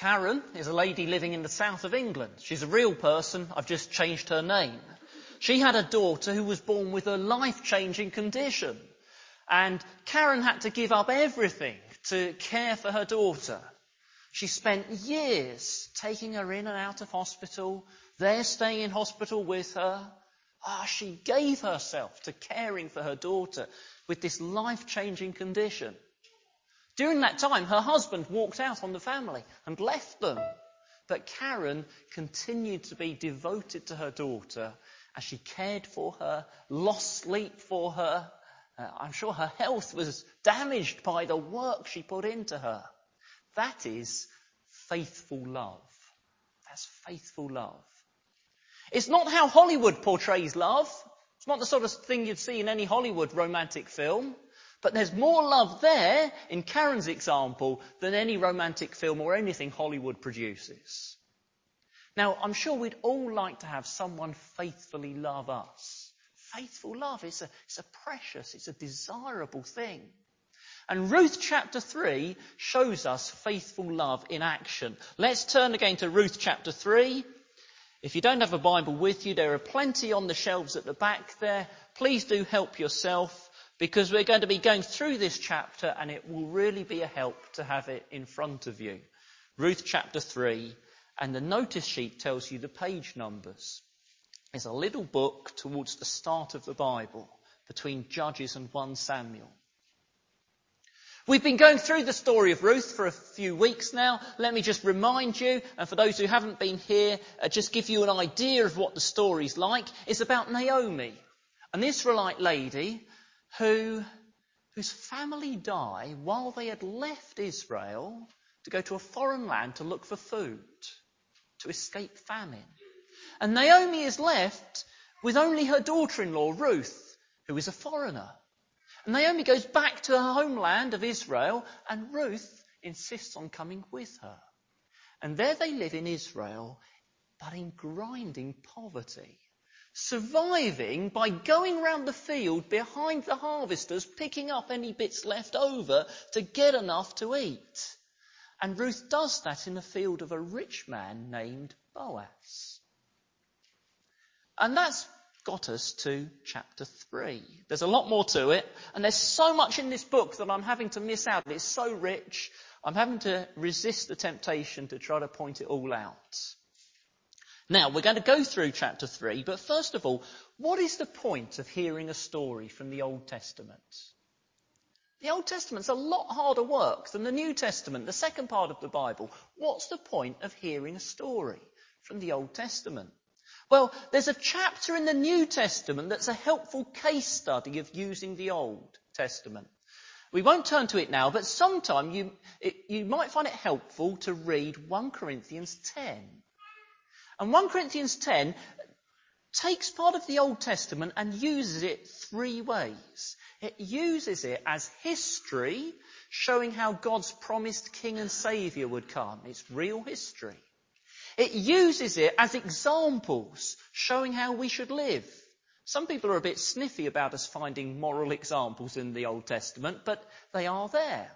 Karen is a lady living in the south of England. She's a real person. I've just changed her name. She had a daughter who was born with a life-changing condition. And Karen had to give up everything to care for her daughter. She spent years taking her in and out of hospital, there staying in hospital with her. Ah, she gave herself to caring for her daughter with this life-changing condition. During that time, her husband walked out on the family and left them. But Karen continued to be devoted to her daughter as she cared for her, lost sleep for her. Uh, I'm sure her health was damaged by the work she put into her. That is faithful love. That's faithful love. It's not how Hollywood portrays love. It's not the sort of thing you'd see in any Hollywood romantic film. But there's more love there in Karen's example than any romantic film or anything Hollywood produces. Now, I'm sure we'd all like to have someone faithfully love us. Faithful love is a, it's a precious, it's a desirable thing. And Ruth chapter 3 shows us faithful love in action. Let's turn again to Ruth chapter 3. If you don't have a Bible with you, there are plenty on the shelves at the back there. Please do help yourself because we're going to be going through this chapter and it will really be a help to have it in front of you. Ruth chapter 3 and the notice sheet tells you the page numbers. It's a little book towards the start of the Bible between Judges and 1 Samuel. We've been going through the story of Ruth for a few weeks now. Let me just remind you, and for those who haven't been here, uh, just give you an idea of what the story's like. It's about Naomi, an Israelite lady who, whose family died while they had left Israel to go to a foreign land to look for food, to escape famine. And Naomi is left with only her daughter-in-law, Ruth, who is a foreigner. And Naomi goes back to her homeland of Israel, and Ruth insists on coming with her. And there they live in Israel, but in grinding poverty surviving by going round the field behind the harvesters, picking up any bits left over to get enough to eat. And Ruth does that in the field of a rich man named Boaz. And that's got us to chapter 3. There's a lot more to it, and there's so much in this book that I'm having to miss out. It's so rich, I'm having to resist the temptation to try to point it all out. Now, we're going to go through chapter 3, but first of all, what is the point of hearing a story from the Old Testament? The Old Testament's a lot harder work than the New Testament, the second part of the Bible. What's the point of hearing a story from the Old Testament? Well, there's a chapter in the New Testament that's a helpful case study of using the Old Testament. We won't turn to it now, but sometime you, it, you might find it helpful to read 1 Corinthians 10. And 1 Corinthians 10 takes part of the Old Testament and uses it three ways. It uses it as history, showing how God's promised king and saviour would come. It's real history. It uses it as examples, showing how we should live. Some people are a bit sniffy about us finding moral examples in the Old Testament, but they are there.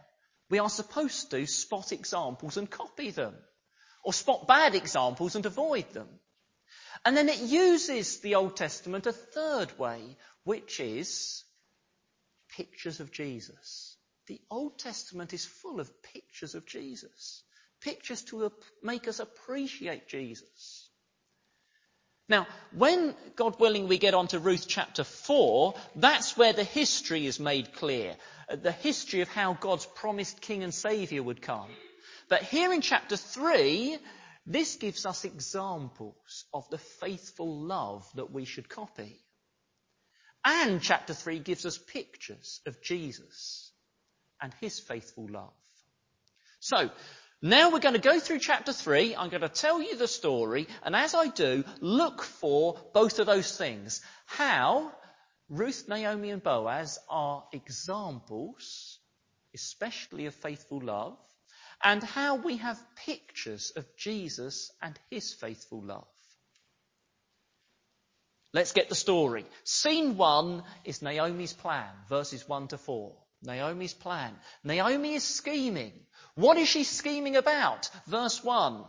We are supposed to spot examples and copy them or spot bad examples and avoid them. And then it uses the Old Testament a third way, which is pictures of Jesus. The Old Testament is full of pictures of Jesus. Pictures to make us appreciate Jesus. Now, when, God willing, we get on to Ruth chapter 4, that's where the history is made clear. The history of how God's promised King and Saviour would come. But here in chapter 3, this gives us examples of the faithful love that we should copy. And chapter 3 gives us pictures of Jesus and his faithful love. So, now we're going to go through chapter 3. I'm going to tell you the story. And as I do, look for both of those things. How Ruth, Naomi and Boaz are examples, especially of faithful love and how we have pictures of Jesus and his faithful love. Let's get the story. Scene one is Naomi's plan, verses one to four. Naomi's plan. Naomi is scheming. What is she scheming about? Verse 1.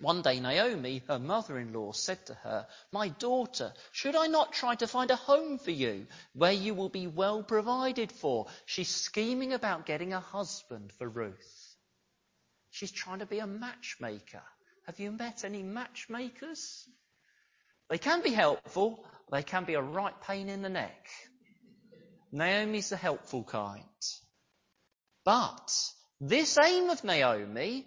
One day Naomi, her mother-in-law, said to her, My daughter, should I not try to find a home for you where you will be well provided for? She's scheming about getting a husband for Ruth. She's trying to be a matchmaker. Have you met any matchmakers? They can be helpful, they can be a right pain in the neck. Naomi's the helpful kind. But this aim of Naomi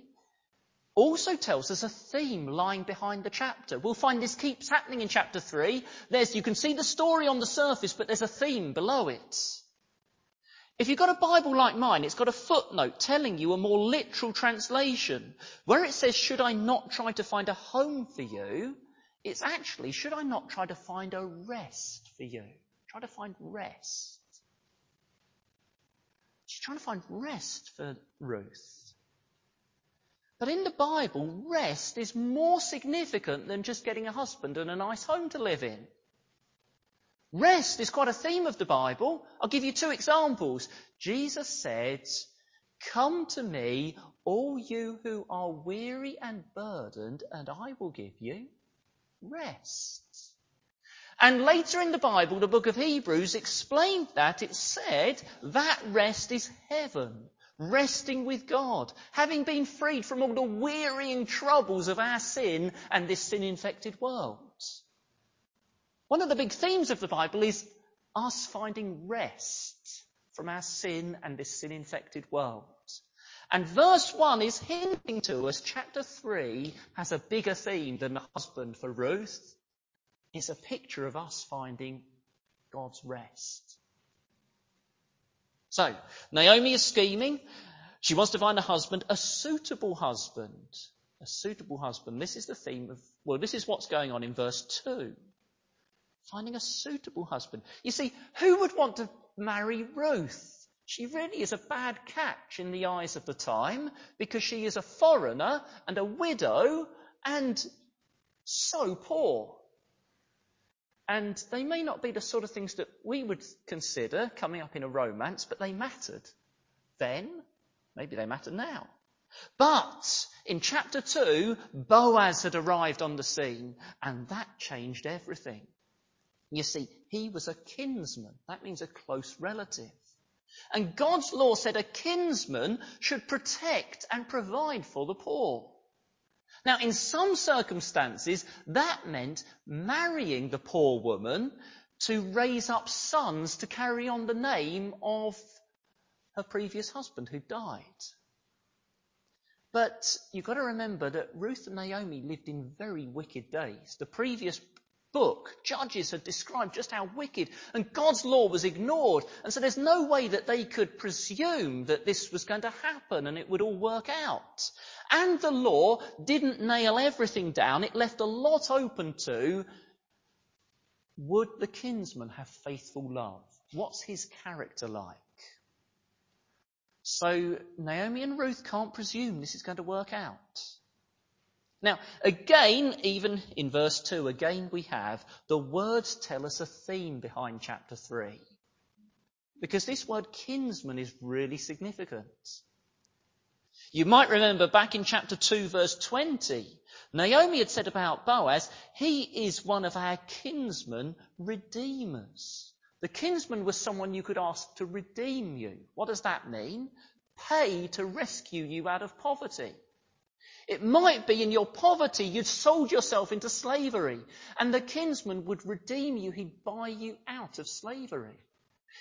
also tells us a theme lying behind the chapter. We'll find this keeps happening in chapter 3. There's, you can see the story on the surface, but there's a theme below it. If you've got a Bible like mine, it's got a footnote telling you a more literal translation. Where it says, should I not try to find a home for you? It's actually, should I not try to find a rest for you? Try to find rest. She's trying to find rest for Ruth. But in the Bible, rest is more significant than just getting a husband and a nice home to live in. Rest is quite a theme of the Bible. I'll give you two examples. Jesus said, Come to me, all you who are weary and burdened, and I will give you rest. And later in the Bible, the book of Hebrews explained that. It said that rest is heaven. Resting with God. Having been freed from all the wearying troubles of our sin and this sin infected world. One of the big themes of the Bible is us finding rest from our sin and this sin infected world. And verse 1 is hinting to us chapter 3 has a bigger theme than the husband for Ruth. It's a picture of us finding God's rest. So, Naomi is scheming. She wants to find a husband, a suitable husband. A suitable husband. This is the theme of, well, this is what's going on in verse 2. Finding a suitable husband. You see, who would want to marry Ruth? She really is a bad catch in the eyes of the time because she is a foreigner and a widow and so poor. And they may not be the sort of things that we would consider coming up in a romance, but they mattered then. Maybe they matter now. But in chapter 2, Boaz had arrived on the scene, and that changed everything. You see, he was a kinsman. That means a close relative. And God's law said a kinsman should protect and provide for the poor. Now, in some circumstances, that meant marrying the poor woman to raise up sons to carry on the name of her previous husband who died. But you've got to remember that Ruth and Naomi lived in very wicked days. The previous book, Judges had described just how wicked, and God's law was ignored. And so there's no way that they could presume that this was going to happen and it would all work out. And the law didn't nail everything down. It left a lot open to, would the kinsman have faithful love? What's his character like? So Naomi and Ruth can't presume this is going to work out. Now, again, even in verse 2, again we have the words tell us a theme behind chapter 3. Because this word kinsman is really significant. You might remember back in chapter 2 verse 20, Naomi had said about Boaz, he is one of our kinsman redeemers. The kinsman was someone you could ask to redeem you. What does that mean? Pay to rescue you out of poverty. It might be in your poverty you'd sold yourself into slavery and the kinsman would redeem you. He'd buy you out of slavery.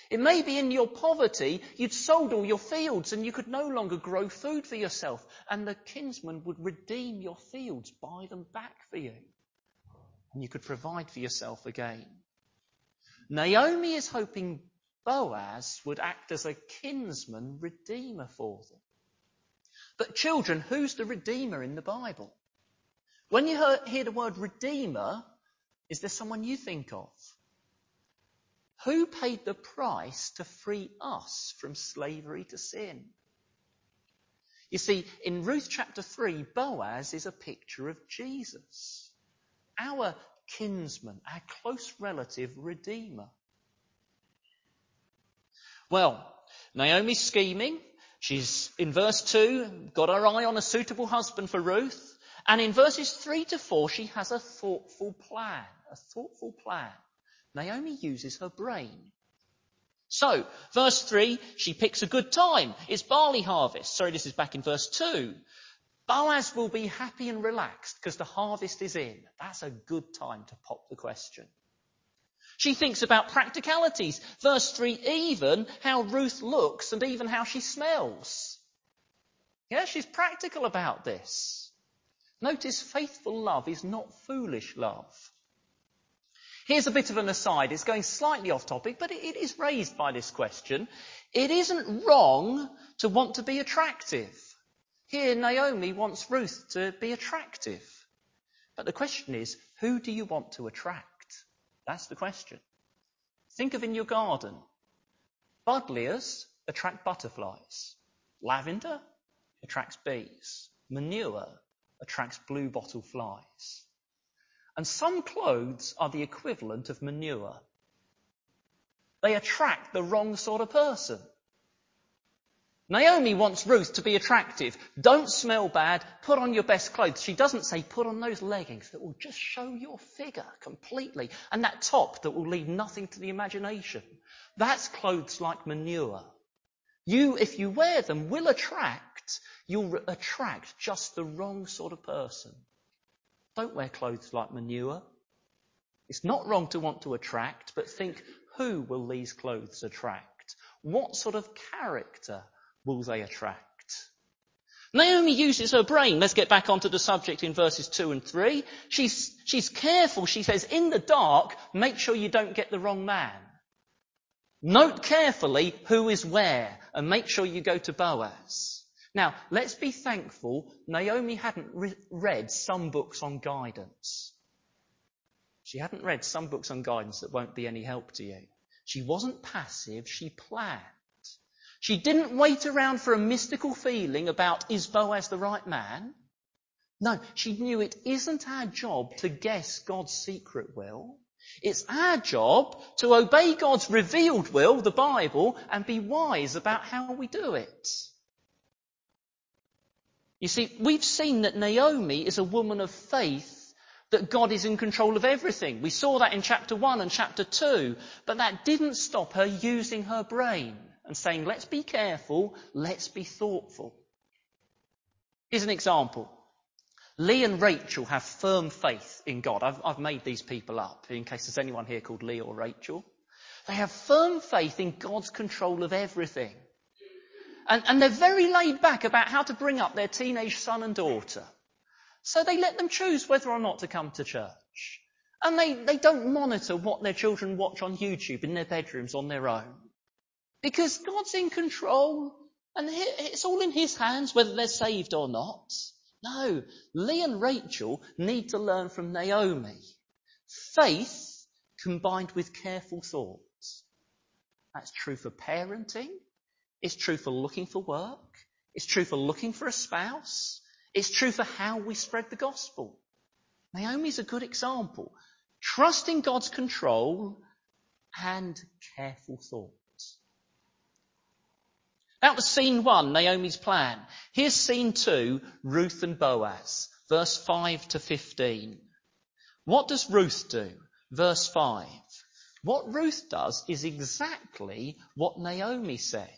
It may be in your poverty you'd sold all your fields and you could no longer grow food for yourself and the kinsman would redeem your fields, buy them back for you. And you could provide for yourself again. Naomi is hoping Boaz would act as a kinsman redeemer for them. But children, who's the Redeemer in the Bible? When you hear the word Redeemer, is there someone you think of? Who paid the price to free us from slavery to sin? You see, in Ruth chapter 3, Boaz is a picture of Jesus, our kinsman, our close relative redeemer. Well, Naomi's scheming, She's, in verse 2, got her eye on a suitable husband for Ruth. And in verses 3 to 4, she has a thoughtful plan. A thoughtful plan. Naomi uses her brain. So, verse 3, she picks a good time. It's barley harvest. Sorry, this is back in verse 2. Boaz will be happy and relaxed because the harvest is in. That's a good time to pop the question. She thinks about practicalities. Verse 3, even how Ruth looks and even how she smells. Yeah, she's practical about this. Notice faithful love is not foolish love. Here's a bit of an aside. It's going slightly off topic, but it is raised by this question. It isn't wrong to want to be attractive. Here, Naomi wants Ruth to be attractive. But the question is, who do you want to attract? That's the question. Think of in your garden. Buddleias attract butterflies. Lavender attracts bees. Manure attracts blue bottle flies. And some clothes are the equivalent of manure. They attract the wrong sort of person. Naomi wants Ruth to be attractive. Don't smell bad. Put on your best clothes. She doesn't say put on those leggings that will just show your figure completely and that top that will leave nothing to the imagination. That's clothes like manure. You, if you wear them, will attract, you'll attract just the wrong sort of person. Don't wear clothes like manure. It's not wrong to want to attract, but think who will these clothes attract? What sort of character will they attract? Naomi uses her brain. Let's get back onto the subject in verses 2 and 3. She's, she's careful. She says, in the dark, make sure you don't get the wrong man. Note carefully who is where and make sure you go to Boaz. Now, let's be thankful Naomi hadn't re- read some books on guidance. She hadn't read some books on guidance that won't be any help to you. She wasn't passive, she planned. She didn't wait around for a mystical feeling about is Boaz the right man? No, she knew it isn't our job to guess God's secret will. It's our job to obey God's revealed will, the Bible, and be wise about how we do it. You see, we've seen that Naomi is a woman of faith that God is in control of everything. We saw that in chapter 1 and chapter 2, but that didn't stop her using her brain and saying, let's be careful, let's be thoughtful. Here's an example. Lee and Rachel have firm faith in God. I've, I've, made these people up in case there's anyone here called Lee or Rachel. They have firm faith in God's control of everything. And, and they're very laid back about how to bring up their teenage son and daughter. So they let them choose whether or not to come to church. And they, they don't monitor what their children watch on YouTube in their bedrooms on their own. Because God's in control and it's all in His hands whether they're saved or not. No, Lee and Rachel need to learn from Naomi. Faith combined with careful thoughts. That's true for parenting. It's true for looking for work. It's true for looking for a spouse. It's true for how we spread the gospel. Naomi's a good example. Trusting God's control and careful thought. That was scene one, Naomi's plan. Here's scene two, Ruth and Boaz, verse 5 to 15. What does Ruth do? Verse 5. What Ruth does is exactly what Naomi said.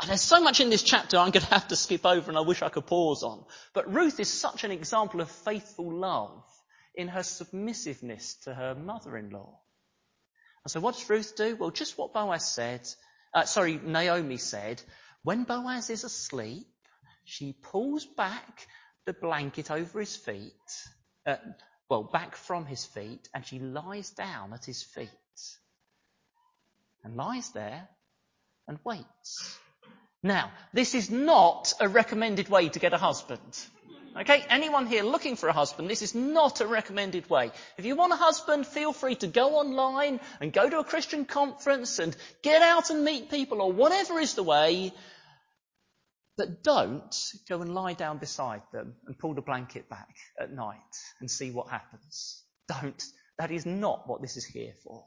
And there's so much in this chapter I'm going to have to skip over and I wish I could pause on. But Ruth is such an example of faithful love in her submissiveness to her mother-in-law. And so what does Ruth do? Well, just what Boaz said uh, sorry, Naomi said, when Boaz is asleep, she pulls back the blanket over his feet, uh, well, back from his feet, and she lies down at his feet. And lies there and waits. Now, this is not a recommended way to get a husband. Okay, anyone here looking for a husband, this is not a recommended way. If you want a husband, feel free to go online and go to a Christian conference and get out and meet people or whatever is the way. But don't go and lie down beside them and pull the blanket back at night and see what happens. Don't. That is not what this is here for.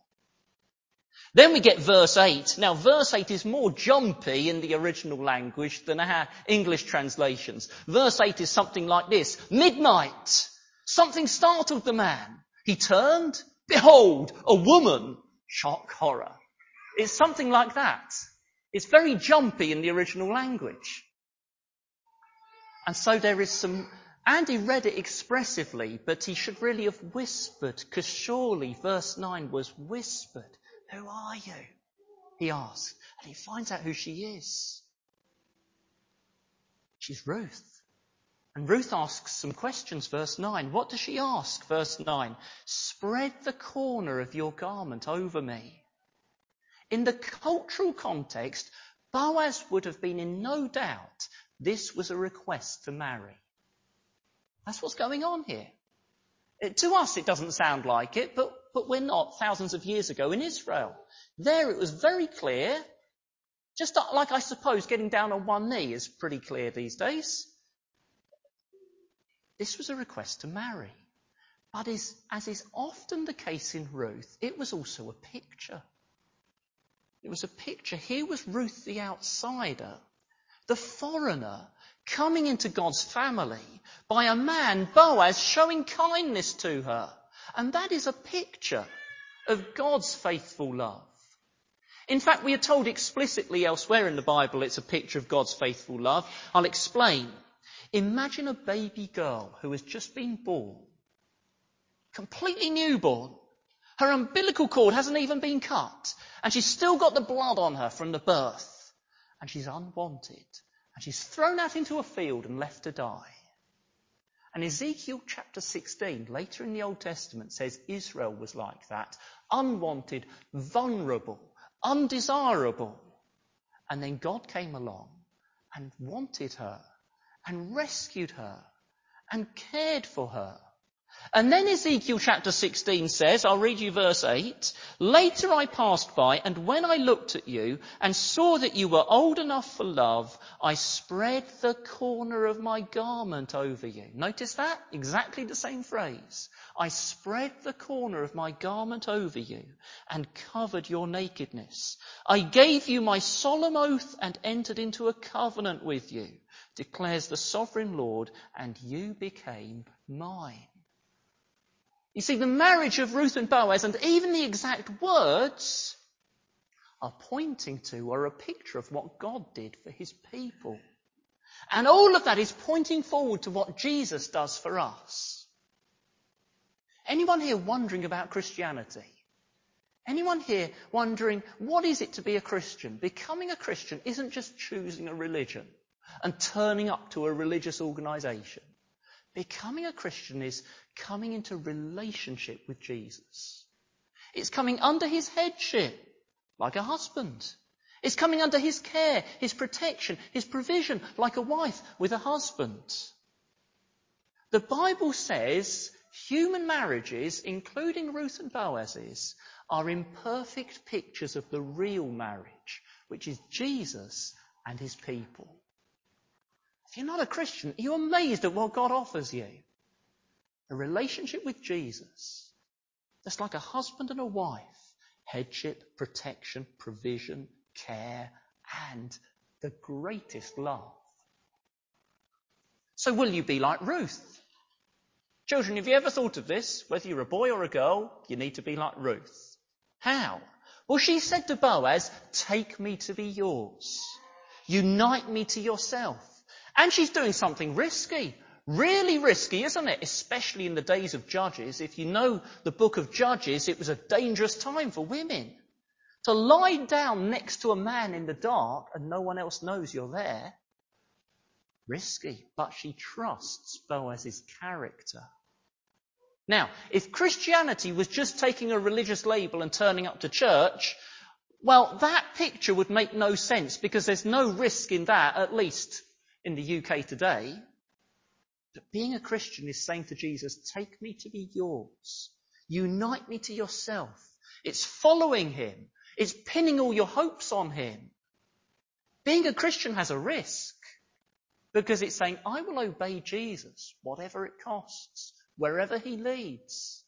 Then we get verse 8. Now verse 8 is more jumpy in the original language than our English translations. Verse 8 is something like this. Midnight. Something startled the man. He turned. Behold, a woman. Shock horror. It's something like that. It's very jumpy in the original language. And so there is some, Andy read it expressively, but he should really have whispered, because surely verse 9 was whispered. Who are you? He asks. And he finds out who she is. She's Ruth. And Ruth asks some questions, verse 9. What does she ask? Verse 9. Spread the corner of your garment over me. In the cultural context, Boaz would have been in no doubt this was a request to marry. That's what's going on here. It, to us, it doesn't sound like it, but, but we're not thousands of years ago in Israel. There it was very clear. Just like I suppose getting down on one knee is pretty clear these days. This was a request to marry. But as is often the case in Ruth, it was also a picture. It was a picture. Here was Ruth the outsider, the foreigner, coming into God's family by a man, Boaz, showing kindness to her. And that is a picture of God's faithful love. In fact, we are told explicitly elsewhere in the Bible it's a picture of God's faithful love. I'll explain. Imagine a baby girl who has just been born, completely newborn. Her umbilical cord hasn't even been cut, and she's still got the blood on her from the birth, and she's unwanted. And she's thrown out into a field and left to die. And Ezekiel chapter 16, later in the Old Testament, says Israel was like that. Unwanted, vulnerable, undesirable. And then God came along and wanted her and rescued her and cared for her and then Ezekiel chapter 16 says, I'll read you verse 8, Later I passed by, and when I looked at you and saw that you were old enough for love, I spread the corner of my garment over you. Notice that? Exactly the same phrase. I spread the corner of my garment over you and covered your nakedness. I gave you my solemn oath and entered into a covenant with you, declares the sovereign Lord, and you became mine. You see, the marriage of Ruth and Boaz and even the exact words are pointing to or a picture of what God did for his people. And all of that is pointing forward to what Jesus does for us. Anyone here wondering about Christianity? Anyone here wondering what is it to be a Christian? Becoming a Christian isn't just choosing a religion and turning up to a religious organization. Becoming a Christian is coming into relationship with Jesus. It's coming under his headship, like a husband. It's coming under his care, his protection, his provision, like a wife with a husband. The Bible says human marriages, including Ruth and Boaz's, are imperfect pictures of the real marriage, which is Jesus and his people. If you're not a Christian, you're you amazed at what God offers you? A relationship with Jesus. That's like a husband and a wife. Headship, protection, provision, care, and the greatest love. So will you be like Ruth? Children, have you ever thought of this? Whether you're a boy or a girl, you need to be like Ruth. How? Well, she said to Boaz, take me to be yours. Unite me to yourself. And she's doing something risky. Really risky, isn't it? Especially in the days of Judges. If you know the book of Judges, it was a dangerous time for women. To lie down next to a man in the dark and no one else knows you're there. Risky. But she trusts Boaz's character. Now, if Christianity was just taking a religious label and turning up to church, well, that picture would make no sense because there's no risk in that, at least in the UK today. But being a Christian is saying to Jesus, take me to be yours. Unite me to yourself. It's following him. It's pinning all your hopes on him. Being a Christian has a risk because it's saying, I will obey Jesus, whatever it costs, wherever he leads.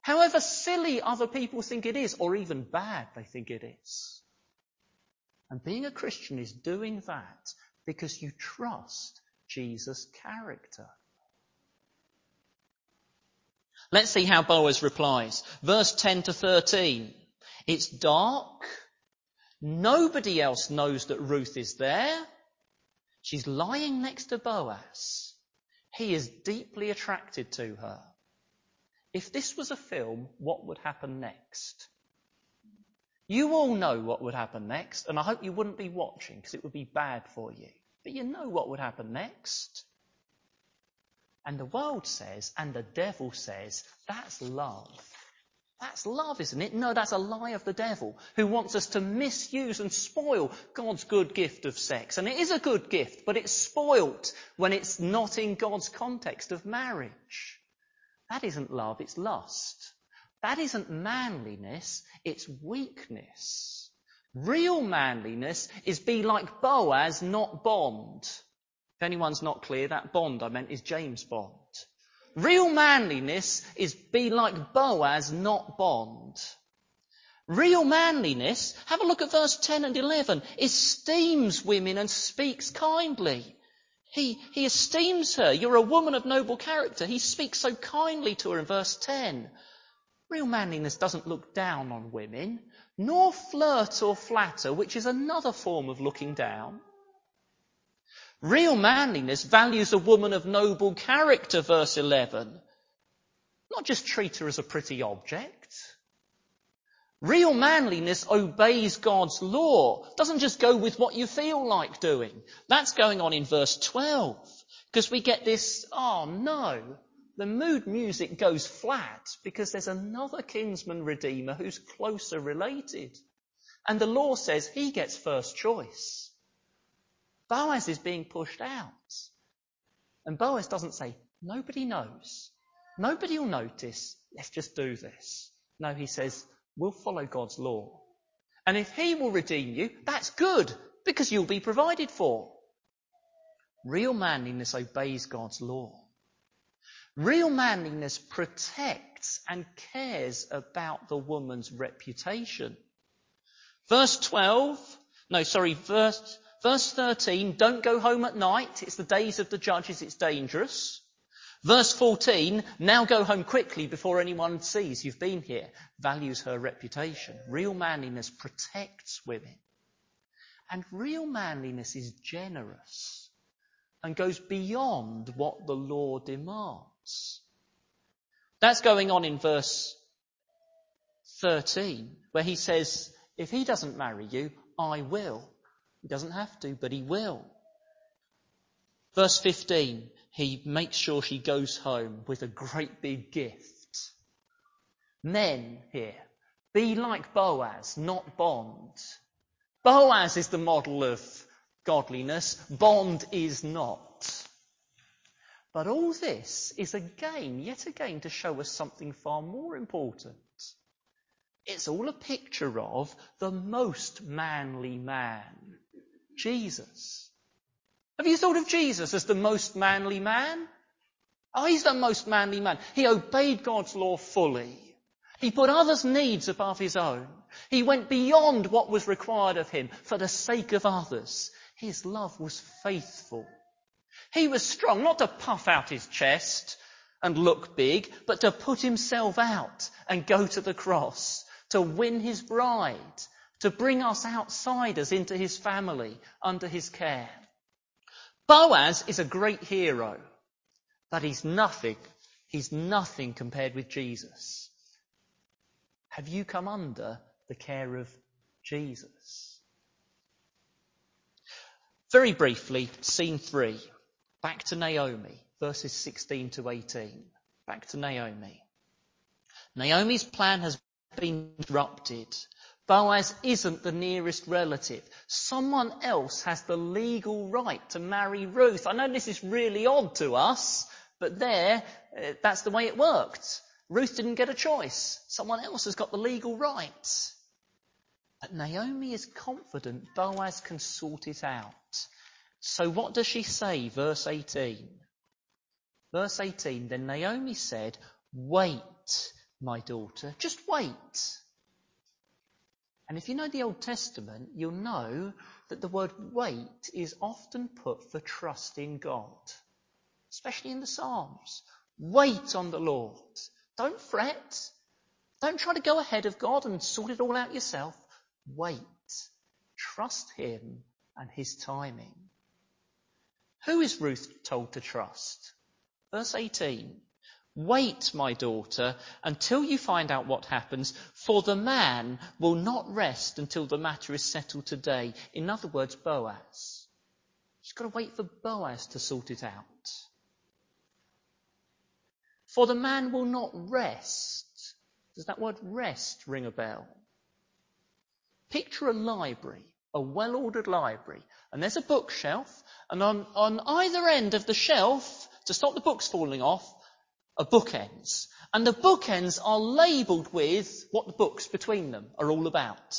However silly other people think it is, or even bad they think it is. And being a Christian is doing that because you trust Jesus' character. Let's see how Boaz replies. Verse 10 to 13. It's dark. Nobody else knows that Ruth is there. She's lying next to Boaz. He is deeply attracted to her. If this was a film, what would happen next? You all know what would happen next, and I hope you wouldn't be watching because it would be bad for you. But you know what would happen next. And the world says, and the devil says, that's love. That's love, isn't it? No, that's a lie of the devil who wants us to misuse and spoil God's good gift of sex. And it is a good gift, but it's spoilt when it's not in God's context of marriage. That isn't love, it's lust. That isn't manliness, it's weakness. Real manliness is be like Boaz, not Bond. If anyone's not clear, that Bond I meant is James Bond. Real manliness is be like Boaz, not Bond. Real manliness, have a look at verse 10 and 11, esteems women and speaks kindly. He, he esteems her. You're a woman of noble character. He speaks so kindly to her in verse 10. Real manliness doesn't look down on women, nor flirt or flatter, which is another form of looking down. Real manliness values a woman of noble character, verse 11. Not just treat her as a pretty object. Real manliness obeys God's law. Doesn't just go with what you feel like doing. That's going on in verse 12. Because we get this, oh no, the mood music goes flat because there's another kinsman redeemer who's closer related. And the law says he gets first choice. Boaz is being pushed out. And Boaz doesn't say, nobody knows. Nobody will notice. Let's just do this. No, he says, we'll follow God's law. And if he will redeem you, that's good because you'll be provided for. Real manliness obeys God's law. Real manliness protects and cares about the woman's reputation. Verse 12, no, sorry, verse, Verse 13, don't go home at night. It's the days of the judges. It's dangerous. Verse 14, now go home quickly before anyone sees you've been here. Values her reputation. Real manliness protects women. And real manliness is generous and goes beyond what the law demands. That's going on in verse 13, where he says, if he doesn't marry you, I will. He doesn't have to, but he will. Verse 15, he makes sure she goes home with a great big gift. Men here, be like Boaz, not Bond. Boaz is the model of godliness, Bond is not. But all this is again, yet again, to show us something far more important. It's all a picture of the most manly man. Jesus. Have you thought of Jesus as the most manly man? Oh, he's the most manly man. He obeyed God's law fully. He put others' needs above his own. He went beyond what was required of him for the sake of others. His love was faithful. He was strong, not to puff out his chest and look big, but to put himself out and go to the cross, to win his bride, to bring us outsiders into his family under his care. Boaz is a great hero, but he's nothing. He's nothing compared with Jesus. Have you come under the care of Jesus? Very briefly, scene three. Back to Naomi, verses 16 to 18. Back to Naomi. Naomi's plan has been interrupted Boaz isn't the nearest relative. Someone else has the legal right to marry Ruth. I know this is really odd to us, but there, uh, that's the way it worked. Ruth didn't get a choice. Someone else has got the legal right. But Naomi is confident Boaz can sort it out. So what does she say? Verse 18. Verse 18, then Naomi said, wait, my daughter. Just wait. And if you know the Old Testament, you'll know that the word wait is often put for trust in God, especially in the Psalms. Wait on the Lord. Don't fret. Don't try to go ahead of God and sort it all out yourself. Wait. Trust Him and His timing. Who is Ruth told to trust? Verse 18. Wait, my daughter, until you find out what happens, for the man will not rest until the matter is settled today. In other words, Boaz. She's got to wait for Boaz to sort it out. For the man will not rest. Does that word rest ring a bell? Picture a library, a well ordered library, and there's a bookshelf, and on, on either end of the shelf, to stop the books falling off, are bookends. And the bookends are labelled with what the books between them are all about.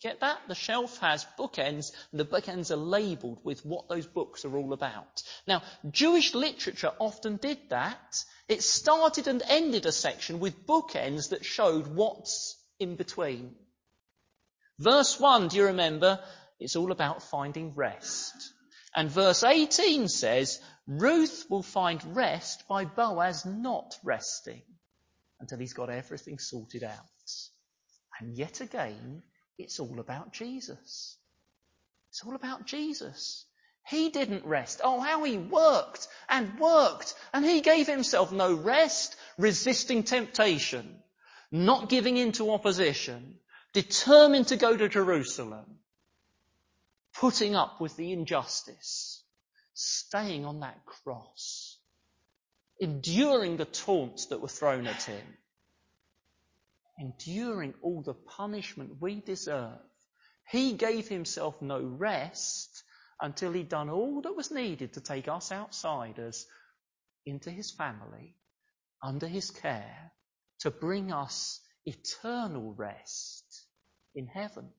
Get that? The shelf has bookends, and the bookends are labelled with what those books are all about. Now, Jewish literature often did that. It started and ended a section with bookends that showed what's in between. Verse 1, do you remember? It's all about finding rest. And verse 18 says, Ruth will find rest by Boaz not resting until he's got everything sorted out. And yet again, it's all about Jesus. It's all about Jesus. He didn't rest. Oh, how he worked and worked. And he gave himself no rest, resisting temptation, not giving in to opposition, determined to go to Jerusalem, putting up with the injustice, staying on that cross, enduring the taunts that were thrown at him, enduring all the punishment we deserve. He gave himself no rest until he'd done all that was needed to take us outsiders into his family, under his care, to bring us eternal rest in heaven.